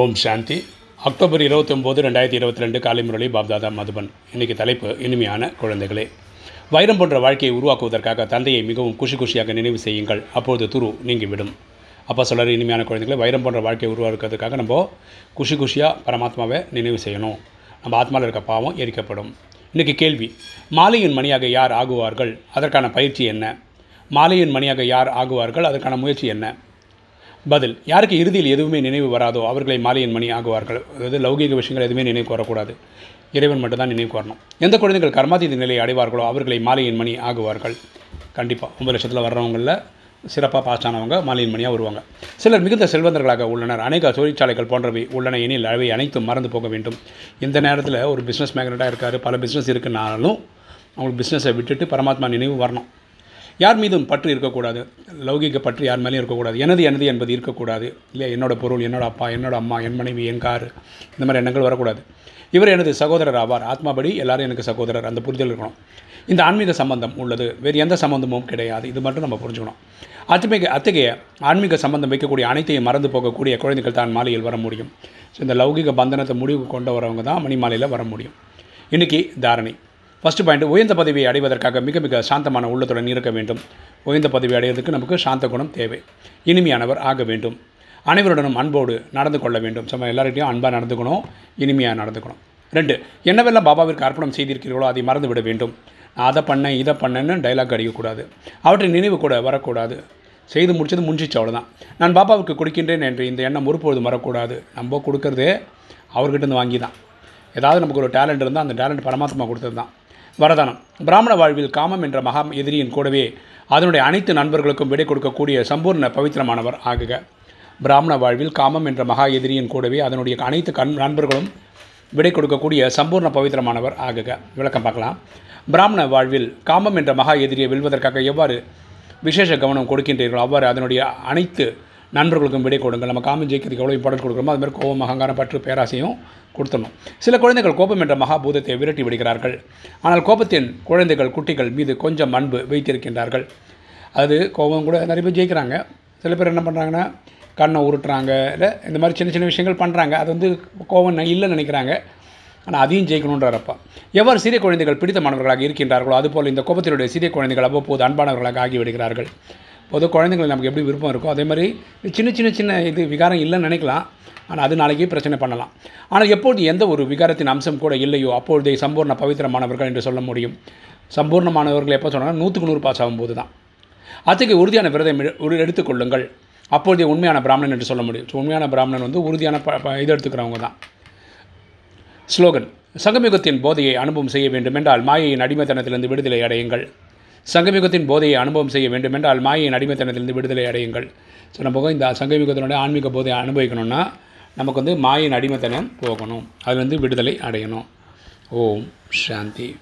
ஓம் சாந்தி. October இருபத்தொம்போது ரெண்டாயிரத்தி இருபத்தி ரெண்டு காலை முரளி பாப்தாதா மதுபன். இன்னைக்கு தலைப்பு இனிமையான குழந்தைகளே. வைரம் போன்ற வாழ்க்கையை உருவாக்குவதற்காக தந்தையை மிகவும் குஷி குஷியாக நினைவு செய்யுங்கள். அப்போது துரு நீங்கிவிடும். அப்போ சொல்கிற இனிமையான குழந்தைகளை வைரம் போன்ற வாழ்க்கையை உருவாக்குறதுக்காக நம்ம குஷி குஷியாக பரமாத்மாவை நினைவு செய்யணும். நம்ம ஆத்மாவில் இருக்க பாவம் எரிக்கப்படும். இன்றைக்கி கேள்வி மாலையின் மணியாக யார் ஆகுவார்கள்? அதற்கான பயிற்சி என்ன? மாலையின் மணியாக யார் ஆகுவார்கள்? அதற்கான முயற்சி என்ன? பதில். யாருக்கு இறுதியில் எதுவுமே நினைவு வராதோ அவர்களை மாலையின் மணி ஆகுவார்கள். அதாவது லௌகீக விஷயங்கள் எதுவுமே நினைவு வரக்கூடாது. இறைவன் மட்டும்தான் நினைவு வரணும். எந்த குழந்தைகள் கர்மாதீத நிலையை அடைவார்களோ அவர்களை மாலையின் மணி ஆகுவார்கள். கண்டிப்பாக ஒன்பது லட்சத்தில் வர்றவங்களில் சிறப்பாக பாஸ் ஆனவங்க மாலையின் மணியாக வருவாங்க. சிலர் மிகுந்த செல்வந்தர்களாக உள்ளனர். அநேக தொழிற்சாலைகள் போன்றவை உள்ளன. எனில் அவை அனைத்தும் மறந்து போக வேண்டும். இந்த நேரத்தில் ஒரு பிஸ்னஸ் மேக்னட்டாக இருக்கார். பல பிஸ்னஸ் இருக்குனாலும் அவங்களுக்கு பிஸ்னஸை விட்டுட்டு பரமாத்மா நினைவு வரணும். யார் மீதும் பற்று இருக்கக்கூடாது. லௌகிக பற்று யார் மேலேயும் இருக்கக்கூடாது. எனது எனது என்பது இருக்கக்கூடாது. இல்லை என்னோட பொருள் என்னோட அப்பா என்னோட அம்மா என் மனைவி என் கார் இந்த மாதிரி எண்ணங்கள் வரக்கூடாது. இவர் எனது சகோதரர் ஆவார். ஆத்மாபடி எல்லாரும் எனக்கு சகோதரர். அந்த புரிதல் இருக்கணும். இந்த ஆன்மீக சம்பந்தம் உள்ளது. வேறு எந்த சம்பந்தமும் கிடையாது. இது மட்டும் நம்ம புரிஞ்சுக்கணும். அத்தகைய அத்தகைய ஆன்மீக சம்பந்தம் வைக்கக்கூடிய அனைத்தையும் மறந்து போகக்கூடிய குழந்தைகள் தான் மாலையில் வர முடியும். ஸோ இந்த லௌகிக பந்தனத்தை முடிவுக்கு கொண்டு வரவங்க தான் மணி மாலையில் வர முடியும். இன்றைக்கி தாரணை. ஃபஸ்ட்டு பாயிண்ட் உயர்ந்த பதவியை அடைவதற்காக மிக மிக சாந்தமான உள்ளத்துடன் இருக்க வேண்டும். உயர்ந்த பதவி அடைவதற்கு நமக்கு சாந்த குணம் தேவை. இனிமையானவர் ஆக வேண்டும். அனைவருடனும் அன்போடு நடந்து கொள்ள வேண்டும். நம்ம எல்லார்கிட்டையும் அன்பாக நடந்துக்கணும் இனிமையாக நடந்துக்கணும். ரெண்டு என்னவெல்லாம் பாபாவிற்கு அர்ப்பணம் செய்திருக்கிறீர்களோ அதை மறந்து விட வேண்டும். நான் அதை பண்ணேன் இதை பண்ணேன்னு டைலாக் அடிக்கக்கூடாது. அவற்றின் நினைவு கூட வரக்கூடாது. செய்து முடிச்சது முடிஞ்சிச்சு அவ்வளோதான் நான் பாபாவுக்கு கொடுக்கின்றேன் என்று இந்த எண்ணம் ஒருபொழுதும் வரக்கூடாது. நம்ம கொடுக்கறதே அவர்கிட்ட வாங்கி தான் ஏதாவது நமக்கு ஒரு டேலண்ட் இருந்தால் அந்த டேலண்ட் பரமாத்மா கொடுத்தது தான் வரதானம். பிராமண வாழ்வில் காமம் என்ற மகா எதிரியின் கூடவே அதனுடைய அனைத்து நண்பர்களுக்கும் விடை கொடுக்கக்கூடிய சம்பூர்ண பவித்திரமானவர் ஆகுக. பிராமண வாழ்வில் காமம் என்ற மகா எதிரியின் கூடவே அதனுடைய அனைத்து கண் நண்பர்களும் விடை கொடுக்கக்கூடிய சம்பூர்ண பவித்திரமானவர் ஆகுக. விளக்கம் பார்க்கலாம். பிராமண வாழ்வில் காமம் என்ற மகா எதிரியை வெல்வதற்காக எவ்வாறு விசேஷ கவனம் கொடுக்கின்றீர்களோ அவ்வாறு அதனுடைய அனைத்து நண்பர்களுக்கும் விடை கொடுங்கள். நம்ம காமன் ஜெயிக்கிறதுக்கு எவ்வளோ இம்பார்ட்டன்ஸ் கொடுக்குறோமோ அது மாதிரி கோபம் அகங்காரம் பற்று பேராசையும் கொடுத்துடணும். சில குழந்தைகள் கோபம் என்ற மகாபூதத்தை விரட்டி விடுகிறார்கள். ஆனால் கோபத்தின் குழந்தைகள் குட்டிகள் மீது கொஞ்சம் அன்பு வைத்திருக்கின்றார்கள். அது கோபம் கூட நிறைய பேர் ஜெயிக்கிறாங்க. சில பேர் என்ன பண்ணுறாங்கன்னா கண்ணை உருட்டுறாங்க இல்லை இந்த மாதிரி சின்ன சின்ன விஷயங்கள் பண்ணுறாங்க அது வந்து கோபம் இல்லைன்னு நினைக்கிறாங்க. ஆனால் அதையும் ஜெயிக்கணுன்றப்பா எவ்வாறு சிறிய குழந்தைகள் பிடித்த மாணவர்களாக இருக்கின்றார்களோ அதுபோல் இந்த கோபத்தினுடைய சிறிய குழந்தைகள் அவ்வப்போது அன்பானவர்களாக ஆகிவிடுகிறார்கள். பொது குழந்தைங்களை நமக்கு எப்படி விருப்பம் இருக்கோ அதே மாதிரி சின்ன சின்ன சின்ன இது விகாரம் இல்லைன்னு நினைக்கலாம். ஆனால் அது நாளைக்கே பிரச்சனை பண்ணலாம். ஆனால் எப்பொழுது எந்த ஒரு விகாரத்தின் அம்சம் கூட இல்லையோ அப்பொழுதே சம்பூர்ண பவித்திரமானவர்கள் என்று சொல்ல முடியும். சம்பூர்ணமானவர்கள் எப்போ சொன்னால் நூற்றுக்கு நூறு பாஸ் ஆகும்போது தான் அத்தகைய உறுதியான விரதம் எடுத்துக்கொள்ளுங்கள் அப்பொழுதே உண்மையான பிராமணன் என்று சொல்ல முடியும். ஸோ உண்மையான பிராமணன் வந்து உறுதியான ப இது எடுத்துக்கிறவங்க தான். ஸ்லோகன் சங்கமிகத்தின் போதையை அனுபவம் செய்ய வேண்டும் என்றால் மாயையின் அடிமைத்தனத்திலிருந்து விடுதலை அடையுங்கள். சங்கமிகத்தின் போதையை அனுபவம் செய்ய வேண்டுமென்றால் மாயின் அடிமைத்தனத்திலிருந்து விடுதலை அடையுங்கள். ஸோ நம்ம இந்த சங்கமிகத்தினுடைய ஆன்மீக போதையை அனுபவிக்கணும்னா நமக்கு வந்து மாயின் அடிமைத்தனம் போகணும். அதுலேருந்து விடுதலை அடையணும். ஓம் சாந்தி.